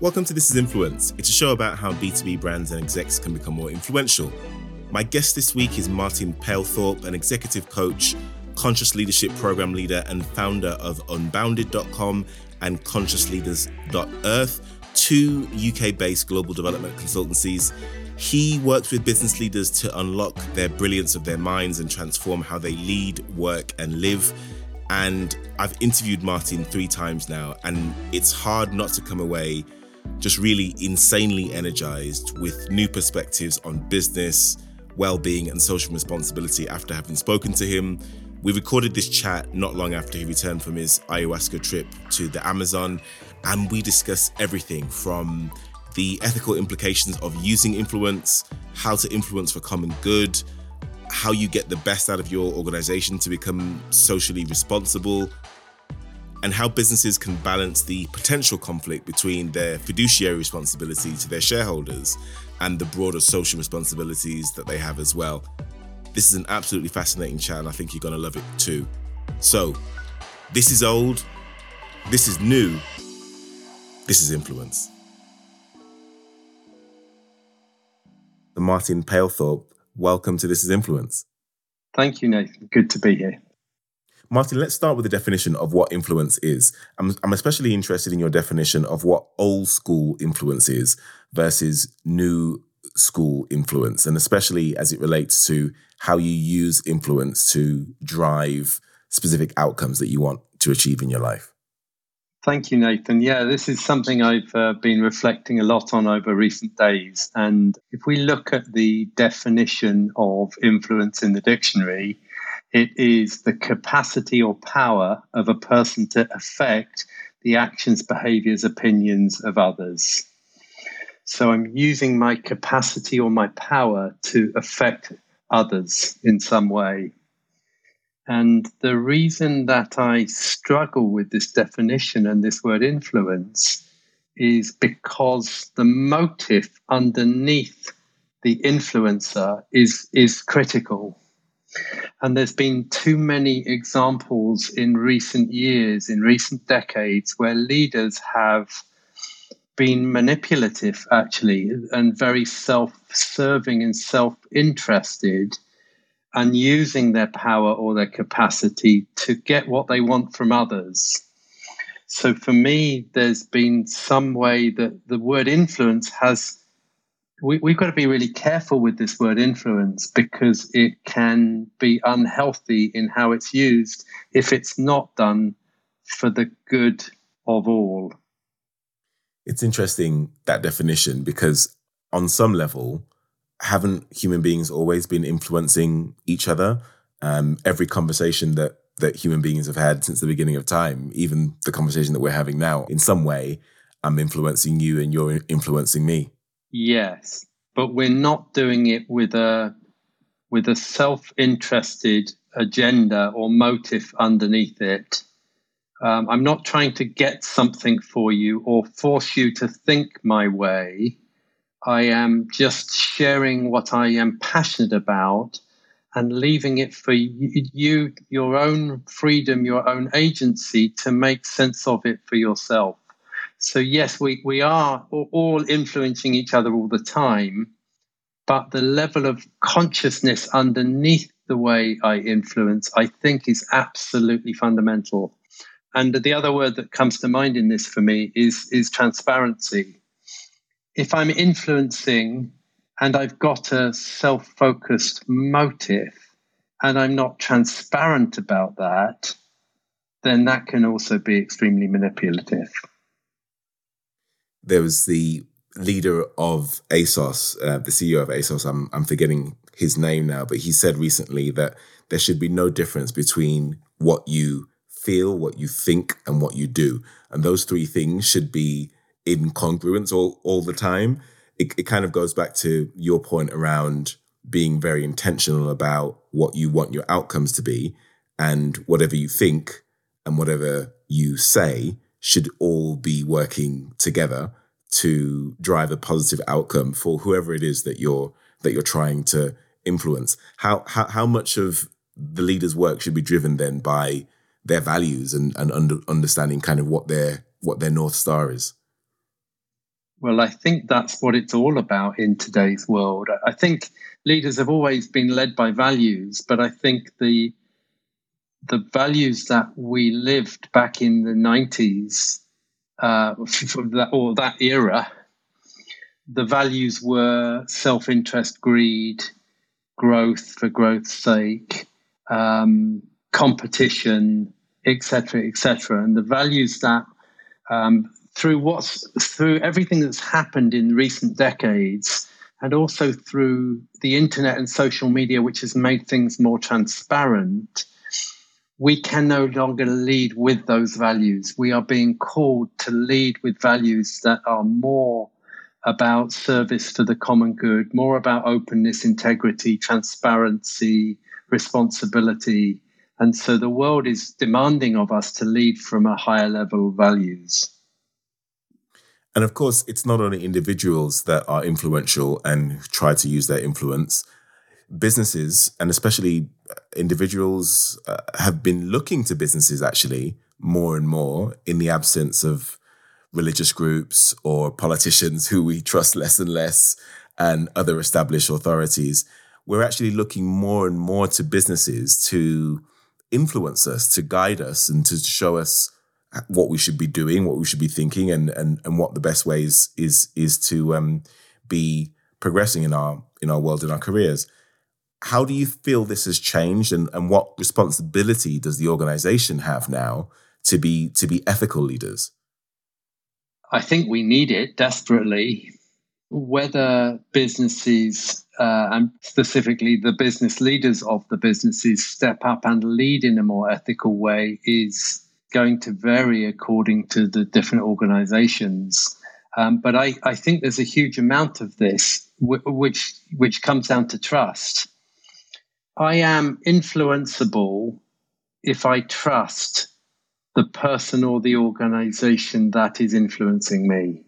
Welcome to This is Influence. It's a show about how B2B brands and execs can become more influential. My guest this week is Martin Palethorpe, an executive coach, conscious leadership program leader, and founder of Unbounded.com and ConsciousLeaders.earth, two UK based global development consultancies. He works with business leaders to unlock their brilliance of their minds and transform how they lead, work, and live. And I've interviewed Martin three times now, and it's hard not to come away just really insanely energized with new perspectives on business, well being, and social responsibility after having spoken to him. We recorded this chat not long after he returned from his ayahuasca trip to the Amazon, and we discuss everything from the ethical implications of using influence, how to influence for common good, how you get the best out of your organization to become socially responsible, and how businesses can balance the potential conflict between their fiduciary responsibility to their shareholders and the broader social responsibilities that they have as well. This is an absolutely fascinating chat, and I think you're going to love it too. So, this is old, this is new, this is influence. The Martin Palethorpe, welcome to This is Influence. Thank you, Nathan. Good to be here. Martin, let's start with the definition of what influence is. I'm, I'm especially interested in your definition of what old school influence is versus new school influence, and especially as it relates to how you use influence to drive specific outcomes that you want to achieve in your life. Thank you, Nathan. Yeah, this is something I've uh, been reflecting a lot on over recent days. And if we look at the definition of influence in the dictionary, it is the capacity or power of a person to affect the actions, behaviors, opinions of others. So I'm using my capacity or my power to affect others in some way. And the reason that I struggle with this definition and this word influence is because the motive underneath the influencer is, is critical. And there's been too many examples in recent years, in recent decades, where leaders have been manipulative, actually, and very self serving and self interested, and using their power or their capacity to get what they want from others. So for me, there's been some way that the word influence has we, we've got to be really careful with this word influence because it can be unhealthy in how it's used if it's not done for the good of all. It's interesting that definition because, on some level, haven't human beings always been influencing each other? Um, every conversation that that human beings have had since the beginning of time, even the conversation that we're having now, in some way, I'm influencing you and you're influencing me. Yes, but we're not doing it with a with a self-interested agenda or motive underneath it. Um, I'm not trying to get something for you or force you to think my way. I am just sharing what I am passionate about and leaving it for you, your own freedom, your own agency to make sense of it for yourself. So, yes, we, we are all influencing each other all the time, but the level of consciousness underneath the way I influence, I think, is absolutely fundamental. And the other word that comes to mind in this for me is, is transparency. If I'm influencing and I've got a self focused motive and I'm not transparent about that, then that can also be extremely manipulative there was the leader of ASOS, uh, the CEO of ASOS. I'm I'm forgetting his name now, but he said recently that there should be no difference between what you feel, what you think, and what you do, and those three things should be in congruence all all the time. It, it kind of goes back to your point around being very intentional about what you want your outcomes to be, and whatever you think and whatever you say should all be working together to drive a positive outcome for whoever it is that you're that you're trying to influence. How how how much of the leader's work should be driven then by their values and and under, understanding kind of what their what their north star is. Well, I think that's what it's all about in today's world. I think leaders have always been led by values, but I think the the values that we lived back in the 90s uh, that, or that era, the values were self interest, greed, growth for growth's sake, um, competition, etc., etc. And the values that um, through what's through everything that's happened in recent decades and also through the internet and social media which has made things more transparent we can no longer lead with those values. We are being called to lead with values that are more about service to the common good more about openness integrity transparency responsibility. And so the world is demanding of us to lead from a higher level of values. And of course, it's not only individuals that are influential and try to use their influence. Businesses, and especially uh, individuals, uh, have been looking to businesses actually more and more in the absence of religious groups or politicians who we trust less and less and other established authorities. We're actually looking more and more to businesses to influence us, to guide us, and to show us what we should be doing, what we should be thinking, and and and what the best ways is is to um, be progressing in our in our world in our careers. How do you feel this has changed, and and what responsibility does the organization have now to be to be ethical leaders? I think we need it desperately. Whether businesses uh, and specifically the business leaders of the businesses step up and lead in a more ethical way is going to vary according to the different organizations. Um, but I, I, think there's a huge amount of this w- which which comes down to trust. I am influenceable if I trust the person or the organization that is influencing me.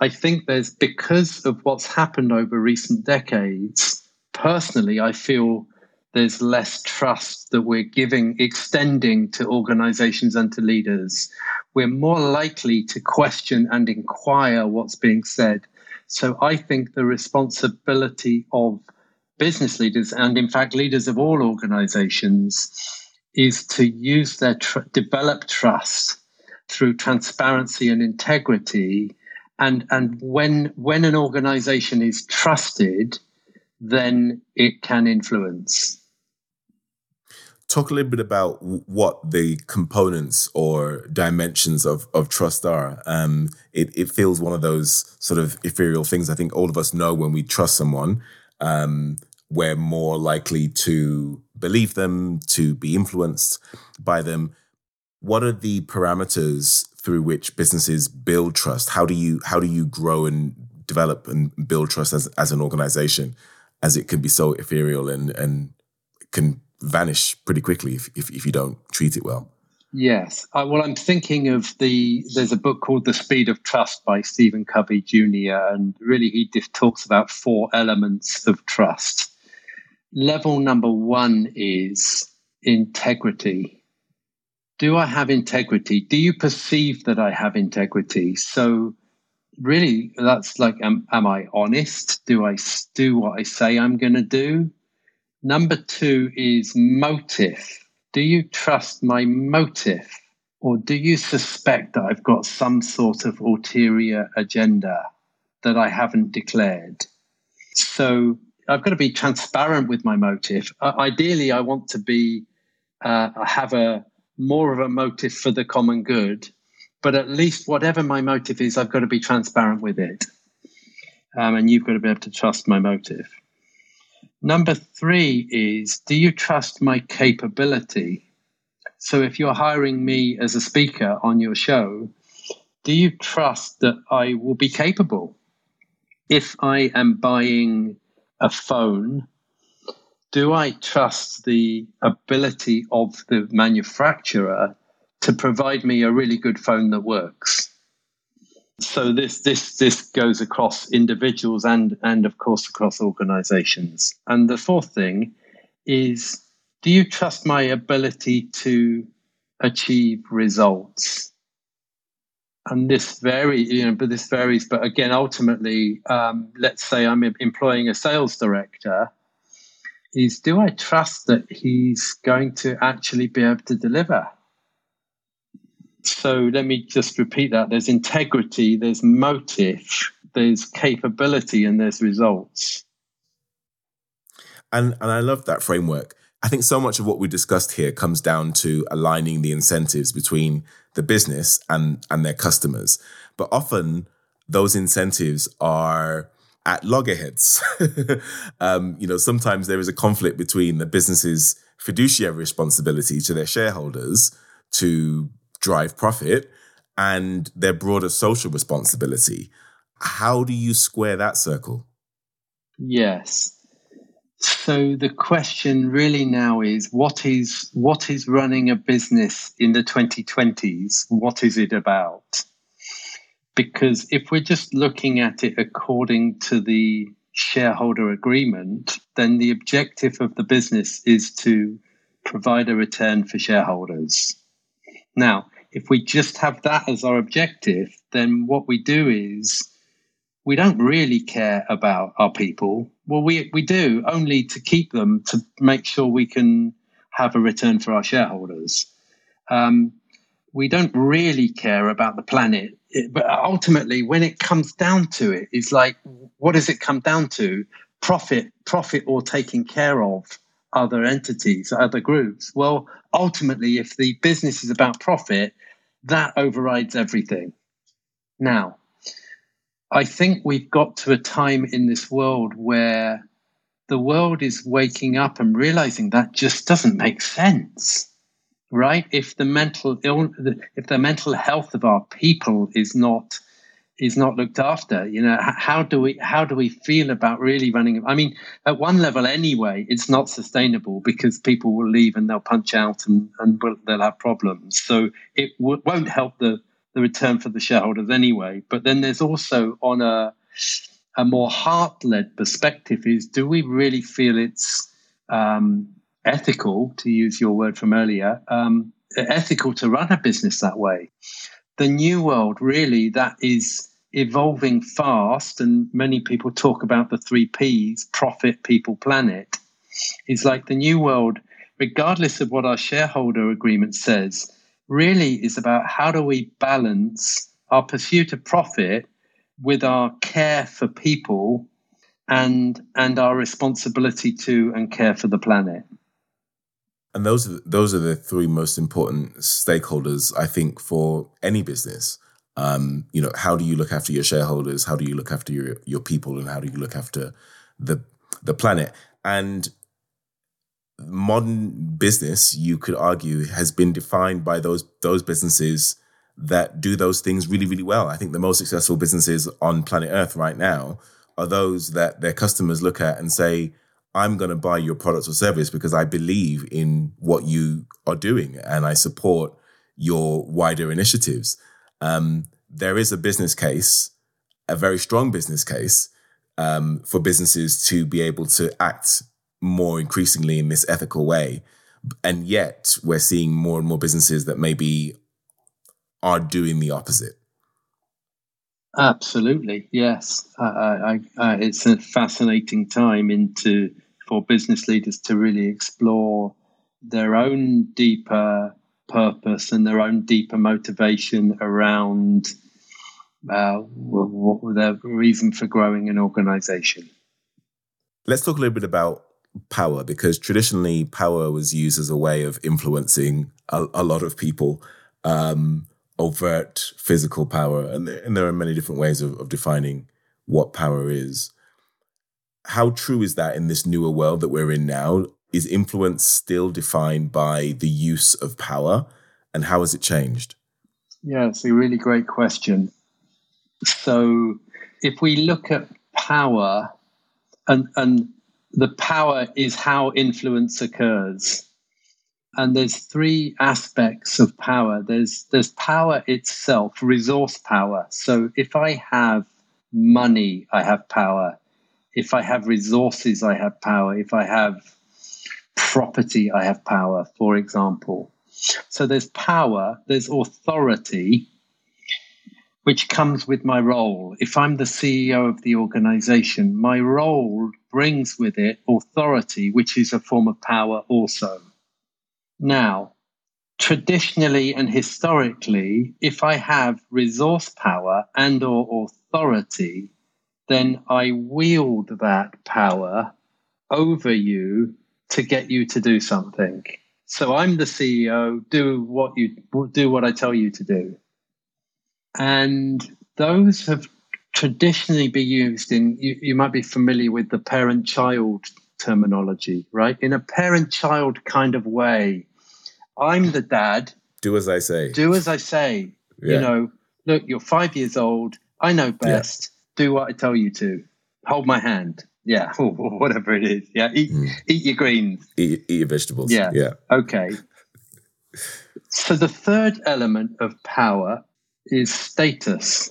I think there's because of what's happened over recent decades, personally, I feel there's less trust that we're giving, extending to organizations and to leaders. We're more likely to question and inquire what's being said. So I think the responsibility of business leaders, and in fact, leaders of all organizations, is to use their tr- develop trust through transparency and integrity. And, and when, when an organization is trusted, then it can influence. Talk a little bit about what the components or dimensions of, of trust are. Um, it, it feels one of those sort of ethereal things I think all of us know when we trust someone. Um, we're more likely to believe them, to be influenced by them. What are the parameters through which businesses build trust? How do you how do you grow and develop and build trust as, as an organization? as it can be so ethereal and and can vanish pretty quickly if, if, if you don't treat it well. Yes. Uh, well, I'm thinking of the, there's a book called The Speed of Trust by Stephen Covey Jr., and really he just talks about four elements of trust. Level number one is integrity. Do I have integrity? Do you perceive that I have integrity? So really that's like am, am i honest do i do what i say i'm going to do number two is motive do you trust my motive or do you suspect that i've got some sort of ulterior agenda that i haven't declared so i've got to be transparent with my motive uh, ideally i want to be uh, have a more of a motive for the common good but at least whatever my motive is, I've got to be transparent with it. Um, and you've got to be able to trust my motive. Number three is do you trust my capability? So if you're hiring me as a speaker on your show, do you trust that I will be capable? If I am buying a phone, do I trust the ability of the manufacturer to provide me a really good phone that works. So this this this goes across individuals and and of course across organizations. And the fourth thing is do you trust my ability to achieve results? And this varies, you know, but this varies. But again, ultimately, um, let's say I'm employing a sales director. Is do I trust that he's going to actually be able to deliver? So let me just repeat that. There's integrity, there's motive, there's capability, and there's results. And and I love that framework. I think so much of what we discussed here comes down to aligning the incentives between the business and and their customers. But often those incentives are at loggerheads. um, you know, sometimes there is a conflict between the business's fiduciary responsibility to their shareholders to drive profit and their broader social responsibility. How do you square that circle? Yes. So the question really now is what is what is running a business in the 2020s? What is it about? Because if we're just looking at it according to the shareholder agreement, then the objective of the business is to provide a return for shareholders. Now, if we just have that as our objective, then what we do is we don't really care about our people. Well, we, we do only to keep them to make sure we can have a return for our shareholders. Um, we don't really care about the planet. It, but ultimately, when it comes down to it, it's like, what does it come down to? Profit, profit, or taking care of other entities, other groups. Well, ultimately, if the business is about profit, that overrides everything. Now, I think we've got to a time in this world where the world is waking up and realizing that just doesn't make sense right? If the mental Ill, if the mental health of our people is not is not looked after you know how do we how do we feel about really running i mean at one level anyway it's not sustainable because people will leave and they'll punch out and, and they'll have problems. So it w- won't help the the return for the shareholders anyway. But then there's also on a a more heart led perspective is do we really feel it's um, ethical, to use your word from earlier, um, ethical to run a business that way? The new world really that is evolving fast, and many people talk about the three P's profit, people, planet. Is like the new world, regardless of what our shareholder agreement says, really is about how do we balance our pursuit of profit with our care for people and and our responsibility to and care for the planet. And those are those are the three most important stakeholders, I think, for any business. Um, you know, how do you look after your shareholders? How do you look after your your people? And how do you look after the the planet? And modern business, you could argue, has been defined by those those businesses that do those things really, really well. I think the most successful businesses on planet Earth right now are those that their customers look at and say, I'm going to buy your products or service because I believe in what you are doing and I support your wider initiatives. Um, there is a business case, a very strong business case um, for businesses to be able to act more increasingly in this ethical way. And yet we're seeing more and more businesses that maybe are doing the opposite. Absolutely, yes. I, I, I, it's a fascinating time into for business leaders to really explore their own deeper purpose and their own deeper motivation around uh, what, their reason for growing an organization. Let's talk a little bit about power because traditionally power was used as a way of influencing a, a lot of people um, overt physical power and there, and there are many different ways of, of defining what power is. How true is that in this newer world that we're in now? Is influence still defined by the use of power and how has it changed? Yeah it's a really great question. So if we look at power and and the power is how influence occurs. And there's three aspects of power. There's there's power itself, resource power. So if I have money, I have power. If I have resources, I have power. If I have property, I have power, for example. So there's power, there's authority, which comes with my role. If I'm the CEO of the organization, my role brings with it authority, which is a form of power also. Now, traditionally and historically, if I have resource power and or authority, then I wield that power over you to get you to do something. So I'm the CEO, do what you do what I tell you to do. And those have traditionally been used in you, you might be familiar with the parent child terminology, right? In a parent child kind of way. I'm the dad. Do as I say. Do as I say. Yeah. You know, look, you're five years old. I know best. Yeah. Do what I tell you to. Hold my hand. Yeah, or whatever it is. Yeah, eat, mm. eat your greens. Eat, eat your vegetables. Yeah. Yeah. Okay. So the third element of power is status.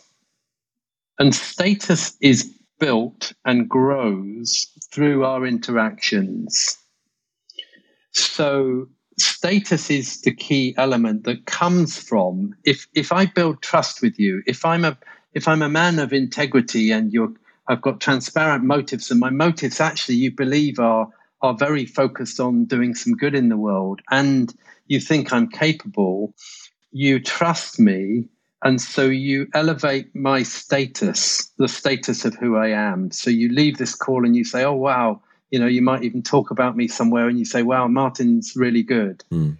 And status is built and grows through our interactions. So status is the key element that comes from if if I build trust with you, if I'm a if I'm a man of integrity and you're I've got transparent motives and my motives actually you believe are are very focused on doing some good in the world and you think I'm capable, you trust me and so you elevate my status, the status of who I am. So you leave this call and you say, "Oh wow, you know, you might even talk about me somewhere and you say, wow, Martin's really good. Mm.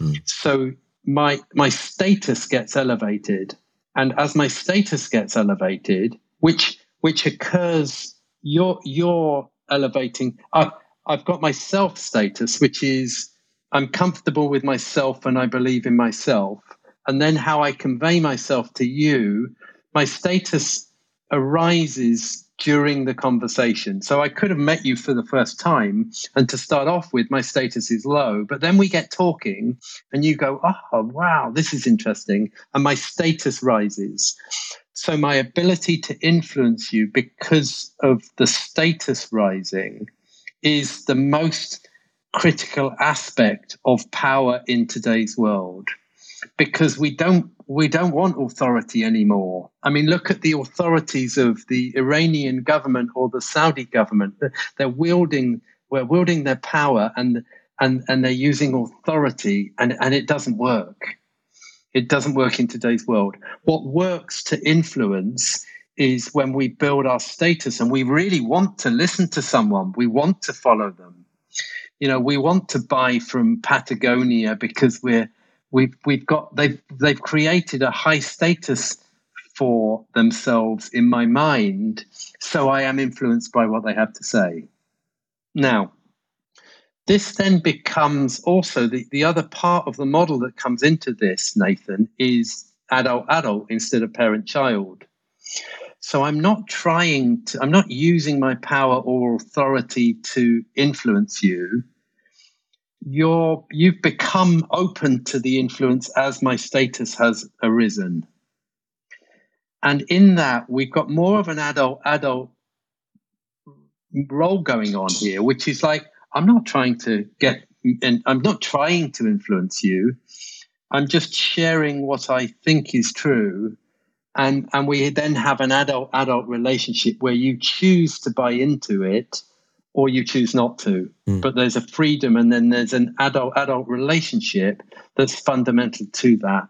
Mm. So my my status gets elevated. And as my status gets elevated, which which occurs, you're you're elevating. I've, I've got my self status, which is I'm comfortable with myself and I believe in myself. And then how I convey myself to you, my status arises during the conversation. So I could have met you for the first time, and to start off with, my status is low. But then we get talking, and you go, Oh, wow, this is interesting. And my status rises. So my ability to influence you because of the status rising is the most critical aspect of power in today's world because we don't we don't want authority anymore. I mean, look at the authorities of the Iranian government or the Saudi government. They're wielding, we're wielding their power and, and, and they're using authority and, and it doesn't work. It doesn't work in today's world. What works to influence is when we build our status and we really want to listen to someone, we want to follow them. You know, we want to buy from Patagonia because we're we've we've got they've they've created a high status for themselves in my mind, so I am influenced by what they have to say. Now, this then becomes also the, the other part of the model that comes into this, Nathan, is adult adult instead of parent child. So I'm not trying to, I'm not using my power or authority to influence you you're you've become open to the influence as my status has arisen. And in that we've got more of an adult adult role going on here which is like i'm not trying to get and i'm not trying to influence you. I'm just sharing what i think is true. And and we then have an adult adult relationship where you choose to buy into it or you choose not to. Mm. But there's a freedom and then there's an adult adult relationship that's fundamental to that,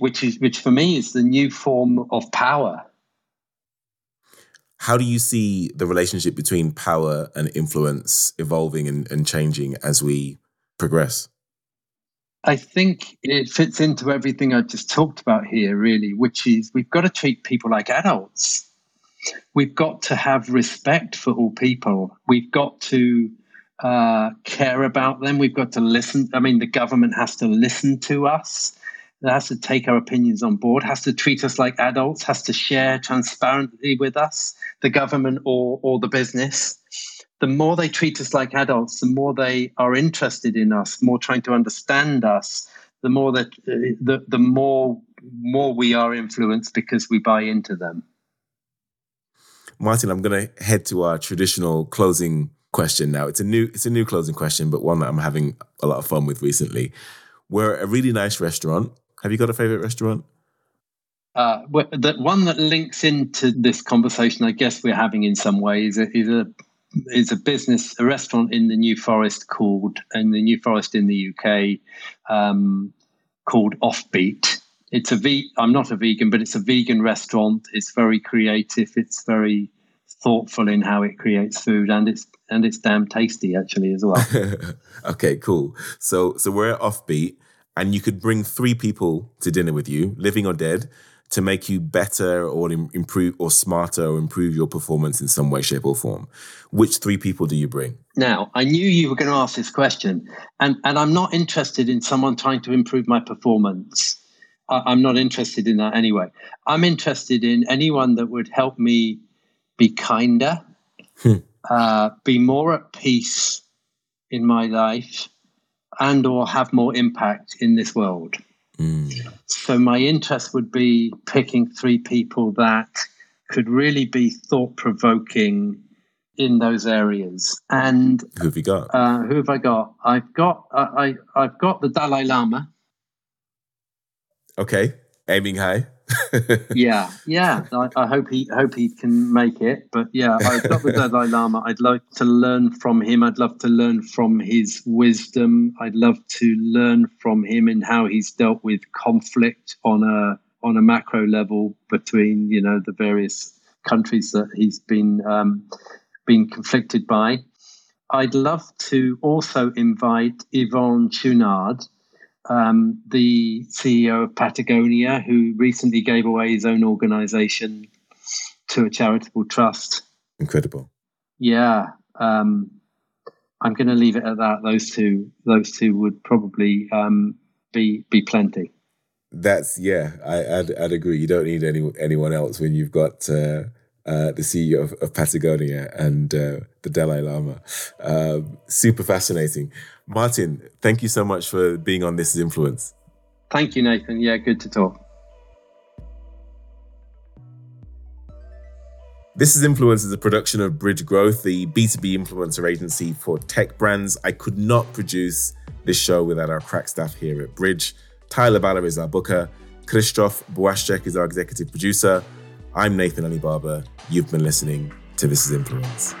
which is which for me is the new form of power. How do you see the relationship between power and influence evolving and, and changing as we progress? I think it fits into everything I just talked about here, really, which is we've got to treat people like adults we've got to have respect for all people. We've got to uh, care about them. We've got to listen. I mean, the government has to listen to us. It has to take our opinions on board, has to treat us like adults, has to share transparently with us, the government or, or the business. The more they treat us like adults, the more they are interested in us, more trying to understand us, the more that uh, the, the more more we are influenced because we buy into them. Martin, I'm going to head to our traditional closing question now. It's a new it's a new closing question, but one that I'm having a lot of fun with recently. We're at a really nice restaurant. Have you got a favorite restaurant? Uh, the one that links into this conversation, I guess we're having in some ways, is a, is a is a business, a restaurant in the New Forest called, in the New Forest in the UK, um, called Offbeat. It's a ve- I'm not a vegan, but it's a vegan restaurant. It's very creative. It's very thoughtful in how it creates food, and it's and it's damn tasty actually as well. okay, cool. So so we're at Offbeat, and you could bring three people to dinner with you, living or dead, to make you better or improve or smarter or improve your performance in some way, shape, or form. Which three people do you bring? Now, I knew you were going to ask this question, and, and I'm not interested in someone trying to improve my performance. I, am not interested in that anyway. I'm interested in anyone that would help me be kinder, hmm. uh, be more at peace in my life, and or have more impact in this world. Mm. So my interest would be picking three people that could really be thought provoking in those areas. And who have you got? Uh, who have I got? I've got uh, I I've got the Dalai Lama. Okay, aiming high. yeah, yeah. I, I, hope he hope he can make it. But yeah, I've got the Dalai Lama. I'd like to learn from him. I'd love to learn from his wisdom. I'd love to learn from him and how he's dealt with conflict on a on a macro level between you know the various countries that he's been um, been conflicted by. I'd love to also invite Yvon Chouinard um, the CEO of Patagonia, who recently gave away his own organization to a charitable trust. Incredible. Yeah. Um, I'm going to leave it at that. Those two, those two would probably um, be be plenty. That's yeah. I, would I'd agree. You don't need any anyone else when you've got uh, uh, the CEO of, of Patagonia and uh, the Dalai Lama. Um, super fascinating. Martin, thank you so much for being on This is Influence. Thank you, Nathan. Yeah, good to talk. This is Influence is a production of Bridge Growth, the B2B influencer agency for tech brands. I could not produce this show without our crack staff here at Bridge. Tyler Baller is our booker. Krzysztof Błaszczyk is our executive producer. I'm Nathan Alibaba. You've been listening to This is Influence.